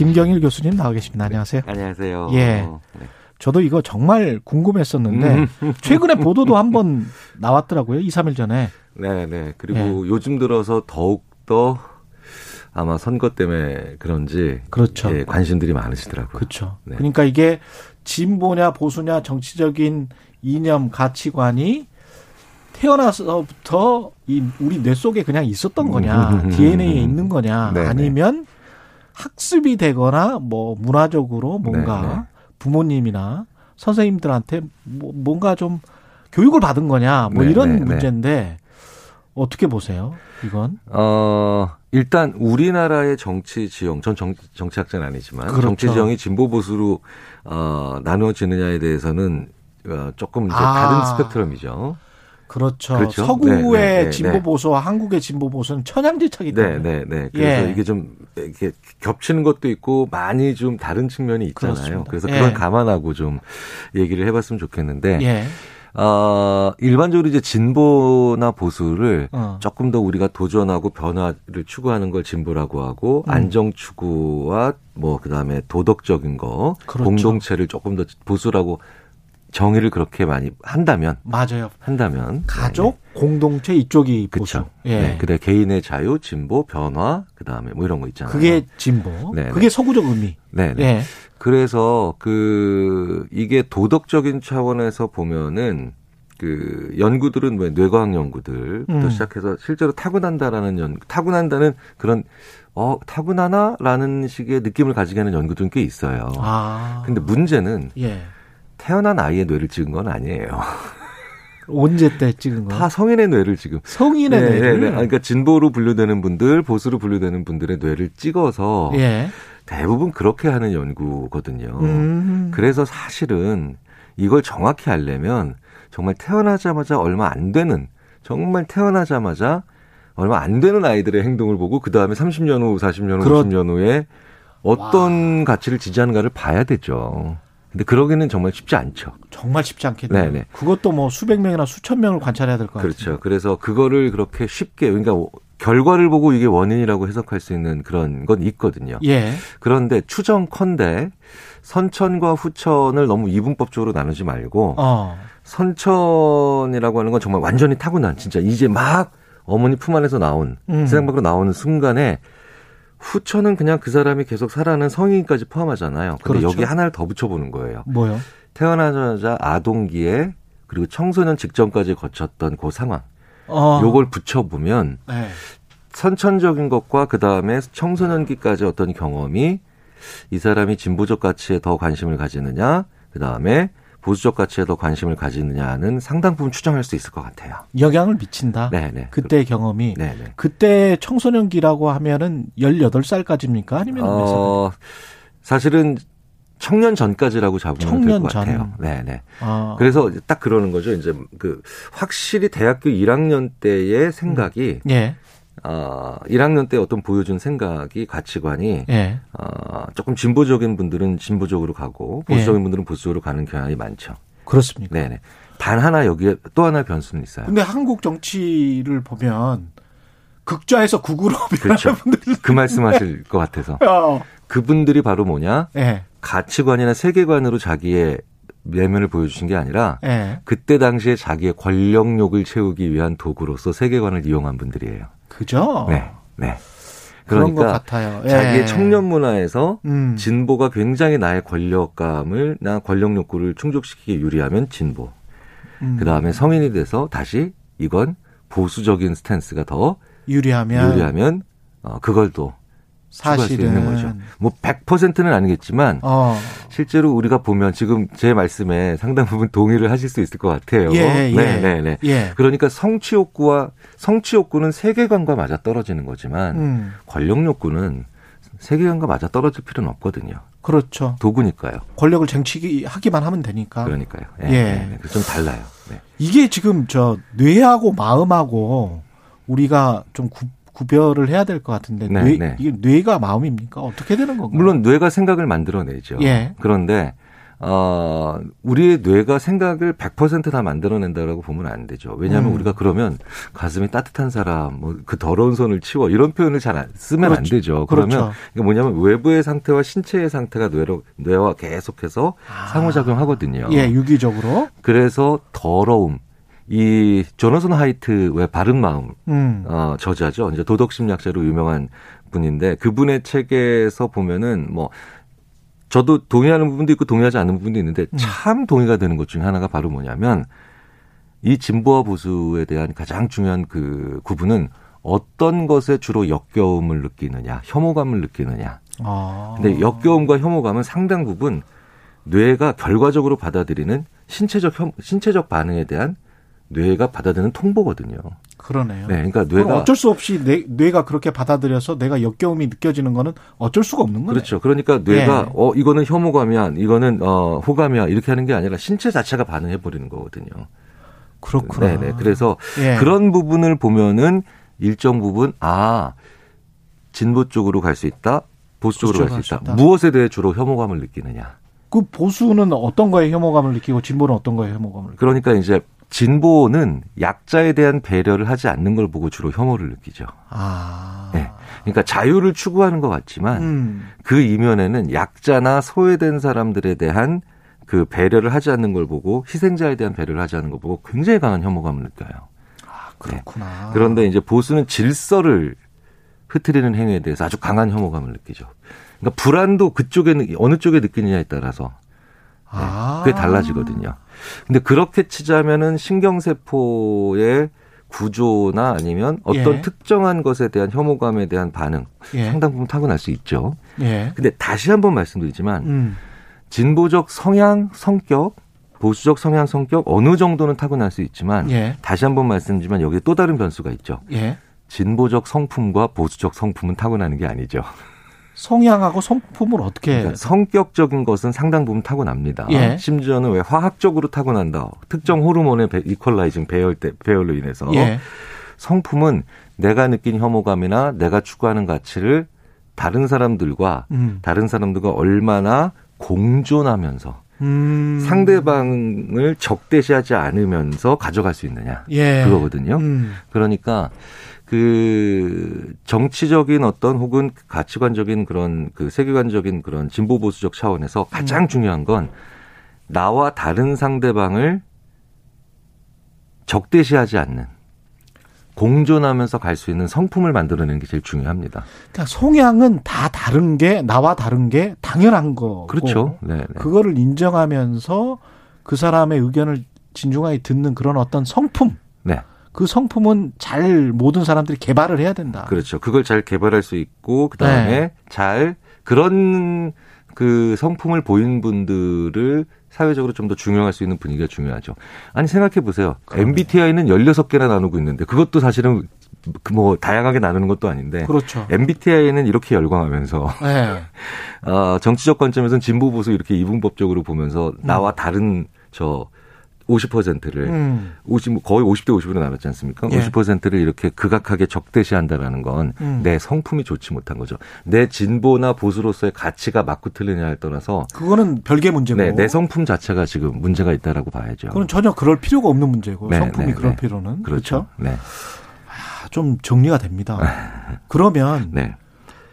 김경일 교수님 나와 계십니다. 안녕하세요. 안녕하세요. 예. 네. 저도 이거 정말 궁금했었는데 음. 최근에 보도도 한 번 나왔더라고요. 2, 3일 전에. 네, 네. 그리고 예. 요즘 들어서 더욱 더 아마 선거 때문에 그런지 그렇죠. 예, 관심들이 많으시더라고요. 그렇죠. 네. 그러니까 이게 진보냐 보수냐 정치적인 이념 가치관이 태어나서부터 이 우리 뇌 속에 그냥 있었던 거냐, DNA에 있는 거냐, 네네. 아니면 학습이 되거나 뭐 문화적으로 뭔가 네네. 부모님이나 선생님들한테 뭐 뭔가 좀 교육을 받은 거냐, 뭐 네네. 이런 문제인데 어떻게 보세요? 이건? 어, 일단 우리나라의 정치 지형, 전 정, 정치학자는 아니지만 그렇죠. 정치 지형이 진보 보수로 어, 나누어지느냐에 대해서는 어, 조금 이제 아. 다른 스펙트럼이죠. 그렇죠. 그렇죠? 서구의 네, 네, 네, 진보 보수와 한국의 진보 보수는 천양지차기 때문에. 네, 네, 네. 그래서 예. 이게 좀 이렇게 겹치는 것도 있고 많이 좀 다른 측면이 있잖아요. 그렇습니다. 그래서 그걸 예. 감안하고 좀 얘기를 해봤으면 좋겠는데. 예. 어, 일반적으로 이제 진보나 보수를 어. 조금 더 우리가 도전하고 변화를 추구하는 걸 진보라고 하고 음. 안정 추구와 뭐 그다음에 도덕적인 거 그렇죠. 공동체를 조금 더 보수라고 정의를 그렇게 많이 한다면 맞아요. 한다면 가족 네. 공동체 이쪽이 그렇죠. 예. 네. 그다음 개인의 자유, 진보, 변화, 그다음에 뭐 이런 거 있잖아요. 그게 진보. 네. 그게 서구적 의미. 네. 네. 예. 그래서 그 이게 도덕적인 차원에서 보면은 그 연구들은 뭐 뇌과학 연구들부터 음. 시작해서 실제로 타고난다라는 연 타고난다는 그런 어 타고나나라는 식의 느낌을 가지게 하는 연구들은 꽤 있어요. 아. 근데 문제는 예. 태어난 아이의 뇌를 찍은 건 아니에요. 언제 때 찍은 거다 성인의 뇌를 지금. 성인의 네, 뇌를. 네, 네. 그러니까 진보로 분류되는 분들, 보수로 분류되는 분들의 뇌를 찍어서 예. 대부분 그렇게 하는 연구거든요. 음. 그래서 사실은 이걸 정확히 알려면 정말 태어나자마자 얼마 안 되는 정말 태어나자마자 얼마 안 되는 아이들의 행동을 보고 그 다음에 30년 후, 40년 후, 그렇... 50년 후에 어떤 와. 가치를 지지하는가를 봐야 되죠. 근데 그러기는 정말 쉽지 않죠. 정말 쉽지 않겠네요. 네네. 그것도 뭐 수백 명이나 수천 명을 관찰해야 될 것 같아요. 그렇죠. 그래서 그거를 그렇게 쉽게 그러니까 결과를 보고 이게 원인이라고 해석할 수 있는 그런 건 있거든요. 예. 그런데 추정컨대 선천과 후천을 너무 이분법적으로 나누지 말고 어. 선천이라고 하는 건 정말 완전히 타고난 진짜 이제 막 어머니 품 안에서 나온 음. 세상 밖으로 나오는 순간에 후천은 그냥 그 사람이 계속 살아는 성인까지 포함하잖아요. 근데 그렇죠. 여기 하나를 더 붙여보는 거예요. 뭐요? 태어나자마자 아동기에 그리고 청소년 직전까지 거쳤던 그 상황. 어. 요걸 붙여보면 네. 선천적인 것과 그 다음에 청소년기까지 어떤 경험이 이 사람이 진보적 가치에 더 관심을 가지느냐, 그 다음에 보수적 가치에 더 관심을 가지느냐는 상당 부분 추정할 수 있을 것 같아요. 영향을 미친다. 네네. 그때 경험이. 네네. 그때 청소년기라고 하면은 18살까지입니까? 아니면 어, 사실은 청년 전까지라고 잡으면 될 것 같아요. 네 네. 아. 그래서 딱 그러는 거죠. 이제 그 확실히 대학교 1학년 때의 생각이 음. 예. 어, 1학년 때 어떤 보여준 생각이 가치관이 예. 어, 조금 진보적인 분들은 진보적으로 가고 보수적인 예. 분들은 보수적으로 가는 경향이 많죠. 그렇습니까? 네네. 단 하나 여기에 또 하나의 변수는 있어요. 근데 한국 정치를 보면 극좌에서 극으로 그렇죠. 그 말씀하실 것 같아서 어. 그분들이 바로 뭐냐? 예. 가치관이나 세계관으로 자기의 내면을 보여주신 게 아니라 예. 그때 당시에 자기의 권력욕을 채우기 위한 도구로서 세계관을 이용한 분들이에요. 그죠? 네. 네. 그러니까 예. 자기의 청년 문화에서 음. 진보가 굉장히 나의 권력감을 나 권력 욕구를 충족시키기 유리하면 진보. 음. 그다음에 성인이 돼서 다시 이건 보수적인 스탠스가 더 유리하면 유리하면 어 그걸 또 사실은 있는 거죠. 뭐 100%는 아니겠지만 어. 실제로 우리가 보면 지금 제 말씀에 상당 부분 동의를 하실 수 있을 것 같아요. 예, 예. 네, 네, 네. 예. 그러니까 성취 욕구와 성취 욕구는 세계관과 맞아 떨어지는 거지만 음. 권력 욕구는 세계관과 맞아 떨어질 필요는 없거든요. 그렇죠. 도구니까요. 권력을 쟁취하기만 하면 되니까. 그러니까요. 예. 예. 네, 좀 달라요. 네. 이게 지금 저 뇌하고 마음하고 우리가 좀 구, 구별을 해야 될 것 같은데 네, 뇌, 네. 이게 뇌가 마음입니까? 어떻게 되는 건가요? 물론 뇌가 생각을 만들어내죠. 예. 그런데 어, 우리의 뇌가 생각을 100%다 만들어낸다라고 보면 안 되죠. 왜냐하면 음. 우리가 그러면 가슴이 따뜻한 사람, 뭐 그 더러운 손을 치워 이런 표현을 잘 안, 쓰면 그렇죠. 안 되죠. 그러면 그렇죠. 이게 뭐냐면 외부의 상태와 신체의 상태가 뇌로, 뇌와 계속해서 아. 상호작용하거든요. 예, 유기적으로. 그래서 더러움, 이 조너선 하이트 왜 바른 마음 음. 어, 저자죠. 이제 도덕 심리학자로 유명한 분인데 그분의 책에서 보면은 뭐 저도 동의하는 부분도 있고 동의하지 않는 부분도 있는데 음. 참 동의가 되는 것 중에 하나가 바로 뭐냐면 이 진보와 보수에 대한 가장 중요한 그 구분은 어떤 것에 주로 역겨움을 느끼느냐, 혐오감을 느끼느냐. 아. 근데 역겨움과 혐오감은 상당 부분 뇌가 결과적으로 받아들이는 신체적 혐, 신체적 반응에 대한 뇌가 받아들이는 통보거든요. 그러네요. 네, 그러니까 뇌가 어쩔 수 없이 뇌, 뇌가 그렇게 받아들여서 내가 역겨움이 느껴지는 거는 어쩔 수가 없는 거예요. 그렇죠. 그러니까 뇌가 네. 어 이거는 혐오감이야, 이거는 어 호감이야 이렇게 하는 게 아니라 신체 자체가 반응해 버리는 거거든요. 그렇구나. 네, 네. 그래서 예. 그런 부분을 보면은 일정 부분 아 진보 쪽으로 갈 수 있다, 보수 쪽으로 갈 수 있다. 있다. 무엇에 대해 주로 혐오감을 느끼느냐? 그 보수는 어떤 거에 혐오감을 느끼고 진보는 어떤 거에 혐오감을 느끼고? 그러니까 이제 진보는 약자에 대한 배려를 하지 않는 걸 보고 주로 혐오를 느끼죠. 아. 네. 그러니까 자유를 추구하는 것 같지만 음. 그 이면에는 약자나 소외된 사람들에 대한 그 배려를 하지 않는 걸 보고 희생자에 대한 배려를 하지 않는 걸 보고 굉장히 강한 혐오감을 느껴요. 아, 그렇구나. 네. 그런데 이제 보수는 질서를 흐트리는 행위에 대해서 아주 강한 혐오감을 느끼죠. 그러니까 불안도 그쪽에 어느 쪽에 느끼느냐에 따라서 네. 아. 그게 달라지거든요. 근데 그렇게 치자면은 신경세포의 구조나 아니면 어떤 예. 특정한 것에 대한 혐오감에 대한 반응 예. 상당 부분 타고날 수 있죠. 예. 근데 다시 한번 말씀드리지만 음. 진보적 성향, 성격, 보수적 성향, 성격 어느 정도는 타고날 수 있지만 예. 다시 한번 말씀드리지만 여기에 또 다른 변수가 있죠. 예. 진보적 성품과 보수적 성품은 타고나는 게 아니죠. 성향하고 성품을 어떻게 그러니까 성격적인 것은 상당 부분 타고납니다. 예. 심지어는 왜 화학적으로 타고난다. 특정 호르몬의 배, 이퀄라이징 배열 때 배열로 인해서 예. 성품은 내가 느낀 혐오감이나 내가 추구하는 가치를 다른 사람들과 음. 다른 사람들과 얼마나 공존하면서 음. 상대방을 적대시하지 않으면서 가져갈 수 있느냐 예. 그거거든요. 음. 그러니까 그 정치적인 어떤 혹은 가치관적인 그런 그 세계관적인 그런 진보 보수적 차원에서 가장 음. 중요한 건 나와 다른 상대방을 적대시하지 않는 공존하면서 갈 수 있는 성품을 만들어내는 게 제일 중요합니다. 그러니까 성향은 다 다른 게 나와 다른 게 당연한 거. 그렇죠. 네, 네. 그거를 인정하면서 그 사람의 의견을 진중하게 듣는 그런 어떤 성품. 네. 그 성품은 잘 모든 사람들이 개발을 해야 된다. 그렇죠. 그걸 잘 개발할 수 있고 그 다음에 네. 잘 그런 그 성품을 보인 분들을 사회적으로 좀 더 중요할 수 있는 분위기가 중요하죠. 아니 생각해 보세요. MBTI는 16개나 나누고 있는데 그것도 사실은 그뭐 다양하게 나누는 것도 아닌데 그렇죠. MBTI는 이렇게 열광하면서 네. 어, 정치적 관점에서는 진보 보수 이렇게 이분법적으로 보면서 나와 다른 저 50%를 음. 50 거의 50대 50으로 나눴지 않습니까? 예. 50%를 이렇게 극악하게 적대시한다라는 건내 음. 성품이 좋지 못한 거죠. 내 진보나 보수로서의 가치가 맞고 틀리냐를 떠나서 그거는 별개 문제고 네, 내 성품 자체가 지금 문제가 있다라고 봐야죠. 그건 전혀 그럴 필요가 없는 문제고 네, 성품이 네, 그럴 네. 필요는 그렇죠. 그렇죠? 네. 아, 좀 정리가 됩니다. 그러면 네.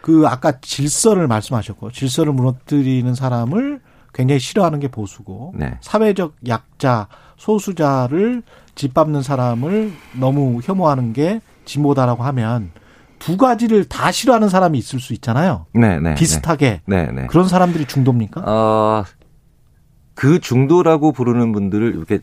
그 아까 질서를 말씀하셨고 질서를 무너뜨리는 사람을 굉장히 싫어하는 게 보수고 네. 사회적 약자 소수자를 짓밟는 사람을 너무 혐오하는 게 진보다라고 하면 두 가지를 다 싫어하는 사람이 있을 수 있잖아요. 네, 네, 비슷하게 네, 네. 그런 사람들이 중도입니까? 어, 그 중도라고 부르는 분들을 이렇게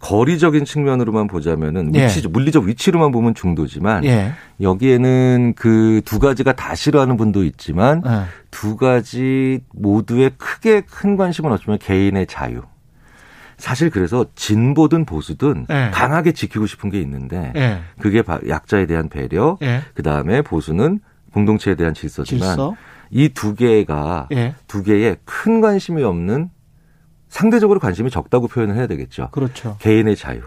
거리적인 측면으로만 보자면은 예. 위치, 예. 물리적 위치로만 보면 중도지만 예. 여기에는 그 두 가지가 다 싫어하는 분도 있지만 예. 두 가지 모두의 크게 큰 관심은 어쩌면 개인의 자유. 사실 그래서 진보든 보수든 예. 강하게 지키고 싶은 게 있는데 예. 그게 약자에 대한 배려, 그 다음에 보수는 공동체에 대한 질서지만 질서? 이두 개가 예. 두 개에 큰 관심이 없는 상대적으로 관심이 적다고 표현을 해야 되겠죠. 그렇죠. 개인의 자유.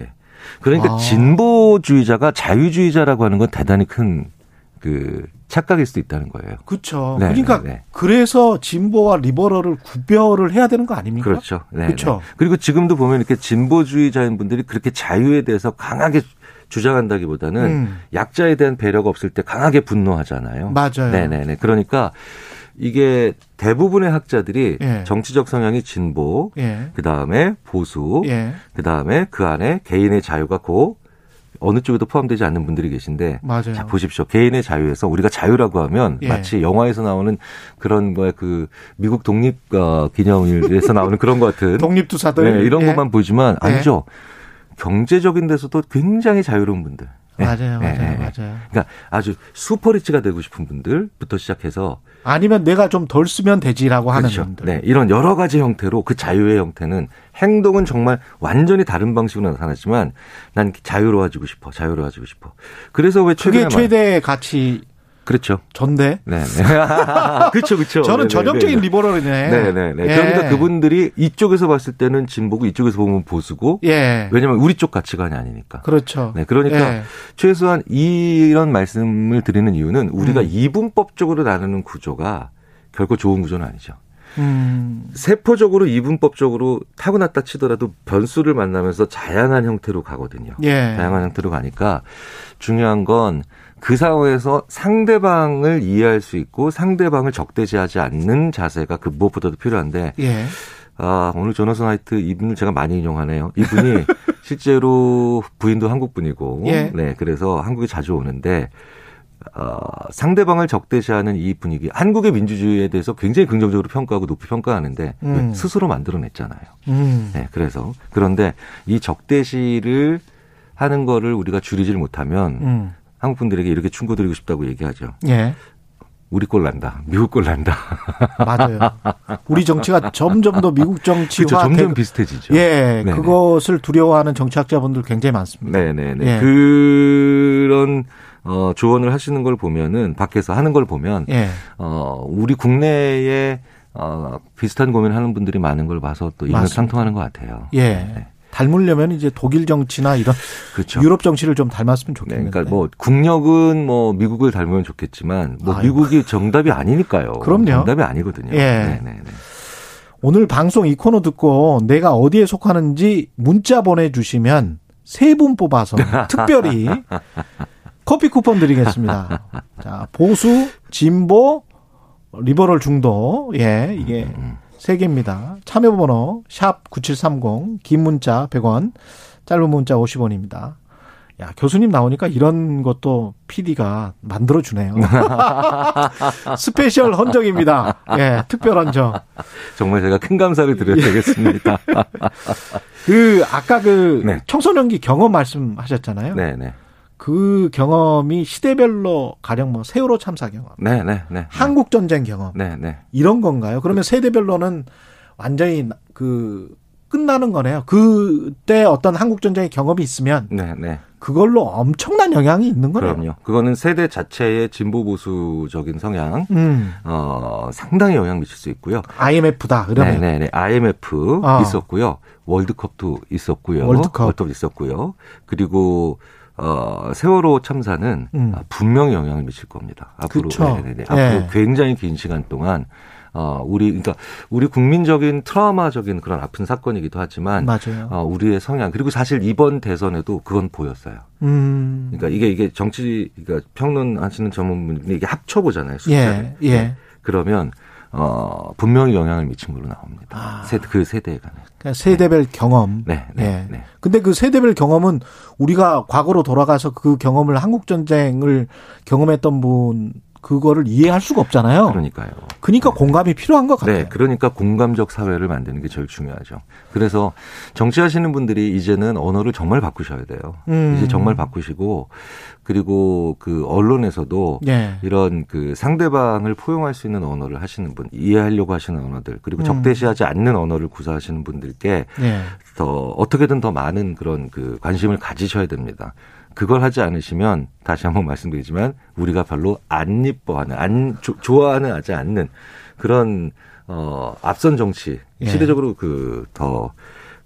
예. 그러니까 아. 진보주의자가 자유주의자라고 하는 건 대단히 큰 그 착각일 수도 있다는 거예요. 그렇죠. 네, 그러니까 네, 네. 그래서 진보와 리버럴을 구별을 해야 되는 거 아닙니까? 그렇죠. 네, 그렇죠. 네. 그리고 지금도 보면 이렇게 진보주의자인 분들이 그렇게 자유에 대해서 강하게 주장한다기보다는 음. 약자에 대한 배려가 없을 때 강하게 분노하잖아요. 맞아요. 네네네. 그러니까 이게 대부분의 학자들이 예. 정치적 성향이 진보, 예. 그 다음에 보수, 예. 그 다음에 그 안에 개인의 자유가 고 어느 쪽에도 포함되지 않는 분들이 계신데 맞아요. 자 보십시오. 개인의 자유에서 우리가 자유라고 하면 예. 마치 영화에서 나오는 그런 뭐야 그 미국 독립 어, 기념일에서 나오는 그런 것 같은 독립투사들 네, 이런 예. 것만 보지만 아니죠. 경제적인 데서도 굉장히 자유로운 분들. 네. 맞아요, 맞아요, 네. 맞아요. 그러니까 아주 슈퍼리치가 되고 싶은 분들부터 시작해서 아니면 내가 좀 덜 쓰면 되지라고 하는 그렇죠. 분들. 네, 이런 여러 가지 형태로 그 자유의 형태는 행동은 정말 완전히 다른 방식으로 나타나지만 난 자유로워지고 싶어, 자유로워지고 싶어. 그래서 왜 최근에 그게 최대 가치 그렇죠. 전대. 네. 네. 그렇죠, 그렇죠. 저는 네네, 전형적인 네네. 리버럴이네. 네, 네, 네. 예. 그러니까 그분들이 이쪽에서 봤을 때는 진보고 이쪽에서 보면 보수고. 예. 왜냐면 우리 쪽 가치관이 아니니까. 그렇죠. 네, 그러니까 예. 최소한 이런 말씀을 드리는 이유는 우리가 음. 이분법적으로 나누는 구조가 결코 좋은 구조는 아니죠. 음. 세포적으로 이분법적으로 타고났다 치더라도 변수를 만나면서 다양한 형태로 가거든요. 예. 다양한 형태로 가니까 중요한 건 그 상황에서 상대방을 이해할 수 있고 상대방을 적대시하지 않는 자세가 그 무엇보다도 필요한데 예. 아, 오늘 조너선 하이트 이분을 제가 많이 인용하네요. 이분이 실제로 부인도 한국 분이고 예. 네, 그래서 한국에 자주 오는데 어, 상대방을 적대시하는 이 분위기, 한국의 민주주의에 대해서 굉장히 긍정적으로 평가하고 높이 평가하는데 음. 스스로 만들어냈잖아요. 음. 네, 그래서 그런데 이 적대시를 하는 거를 우리가 줄이질 못하면 음. 한국 분들에게 이렇게 충고드리고 싶다고 얘기하죠. 예. 우리 꼴 난다. 미국 꼴 난다. 맞아요. 우리 정치가 점점 더 미국 정치와 그렇죠. 점점 대... 비슷해지죠. 예, 네네. 그것을 두려워하는 정치학자분들 굉장히 많습니다. 네 네네. 예. 그런 어, 조언을 하시는 걸 보면은 밖에서 하는 걸 보면 예. 어, 우리 국내에 어, 비슷한 고민하는 분들이 많은 걸 봐서 또 이런 상통하는 것 같아요. 예. 네. 닮으려면 이제 독일 정치나 이런 그렇죠. 유럽 정치를 좀 닮았으면 좋겠는데. 네, 그러니까 뭐 국력은 뭐 미국을 닮으면 좋겠지만 뭐 아이고. 미국이 정답이 아니니까요. 그럼요. 정답이 아니거든요. 예. 네, 네, 네. 오늘 방송 이 코너 듣고 내가 어디에 속하는지 문자 보내주시면 세 분 뽑아서 특별히 커피 쿠폰 드리겠습니다. 자, 보수, 진보, 리버럴 중도. 예, 이게 음, 음, 음. 3개입니다. 참여 번호 샵 9730, 긴 문자 100원, 짧은 문자 50원입니다. 야, 교수님 나오니까 이런 것도 PD가 만들어 주네요. Special 헌정입니다. 예, 특별 헌정. 정말 제가 큰 감사를 드려야 되겠습니다. 그, 아까 그 네. 청소년기 경험 말씀하셨잖아요. 네 네. 네. 그 경험이 시대별로 가령 뭐 세월호 참사 경험, 네, 네, 네, 한국 전쟁 경험, 네, 네. 이런 건가요? 그러면 세대별로는 완전히 그 끝나는 거네요. 그때 어떤 한국 전쟁의 경험이 있으면 네, 네. 그걸로 엄청난 영향이 있는 거네요. 그럼요. 그거는 세대 자체의 진보 보수적인 성향, 음. 어, 상당히 영향 미칠 수 있고요. IMF다. 그러면 네, 네, 네. IMF 어. 있었고요. 월드컵도 있었고요. 월드컵. 월드컵 있었고요. 그리고 어, 세월호 참사는 음. 아, 분명히 영향을 미칠 겁니다. 앞으로 네네네. 네. 앞으로 네. 굉장히 긴 시간 동안 어, 우리 그러니까 우리 국민적인 트라우마적인 그런 아픈 사건이기도 하지만 맞아요. 어, 우리의 성향 그리고 사실 이번 대선에도 그건 보였어요. 음. 그러니까 이게 이게 정치 그러니까 평론하시는 전문분들이 이게 합쳐 보잖아요. 숫자를. 예. 예. 그러면 어, 분명히 영향을 미친 걸로 나옵니다. 아. 세, 그 세대에 관해. 그러니까 세대별 네. 경험. 네. 네, 네. 네. 근데 그 세대별 경험은 우리가 과거로 돌아가서 그 경험을 한국전쟁을 경험했던 분 그거를 이해할 수가 없잖아요. 그러니까요. 그러니까 네. 공감이 필요한 것 같아요. 네, 그러니까 공감적 사회를 만드는 게 제일 중요하죠. 그래서 정치하시는 분들이 이제는 언어를 정말 바꾸셔야 돼요. 음. 이제 정말 바꾸시고 그리고 그 언론에서도 네. 이런 그 상대방을 포용할 수 있는 언어를 하시는 분, 이해하려고 하시는 언어들, 그리고 음. 적대시하지 않는 언어를 구사하시는 분들께 네. 더 어떻게든 더 많은 그런 그 관심을 가지셔야 됩니다. 그걸 하지 않으시면 다시 한번 말씀드리지만 우리가 별로 안 이뻐하는 안 조, 좋아하는 하지 않는 그런 어 앞선 정치 예. 시대적으로 그 더그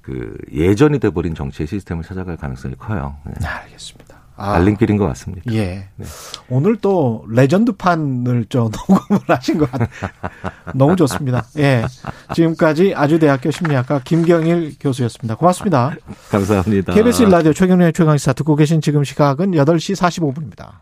그 예전이 돼버린 정치의 시스템을 찾아갈 가능성이 커요. 네. 알겠습니다. 아. 알림길인 것 같습니다. 예. 네. 오늘 또 레전드판을 좀 녹음을 하신 것 같아요. 너무 좋습니다. 예. 지금까지 아주대학교 심리학과 김경일 교수였습니다. 고맙습니다. 감사합니다. KBS 라디오 최경련의 최강시사 듣고 계신 지금 시각은 8시 45분입니다.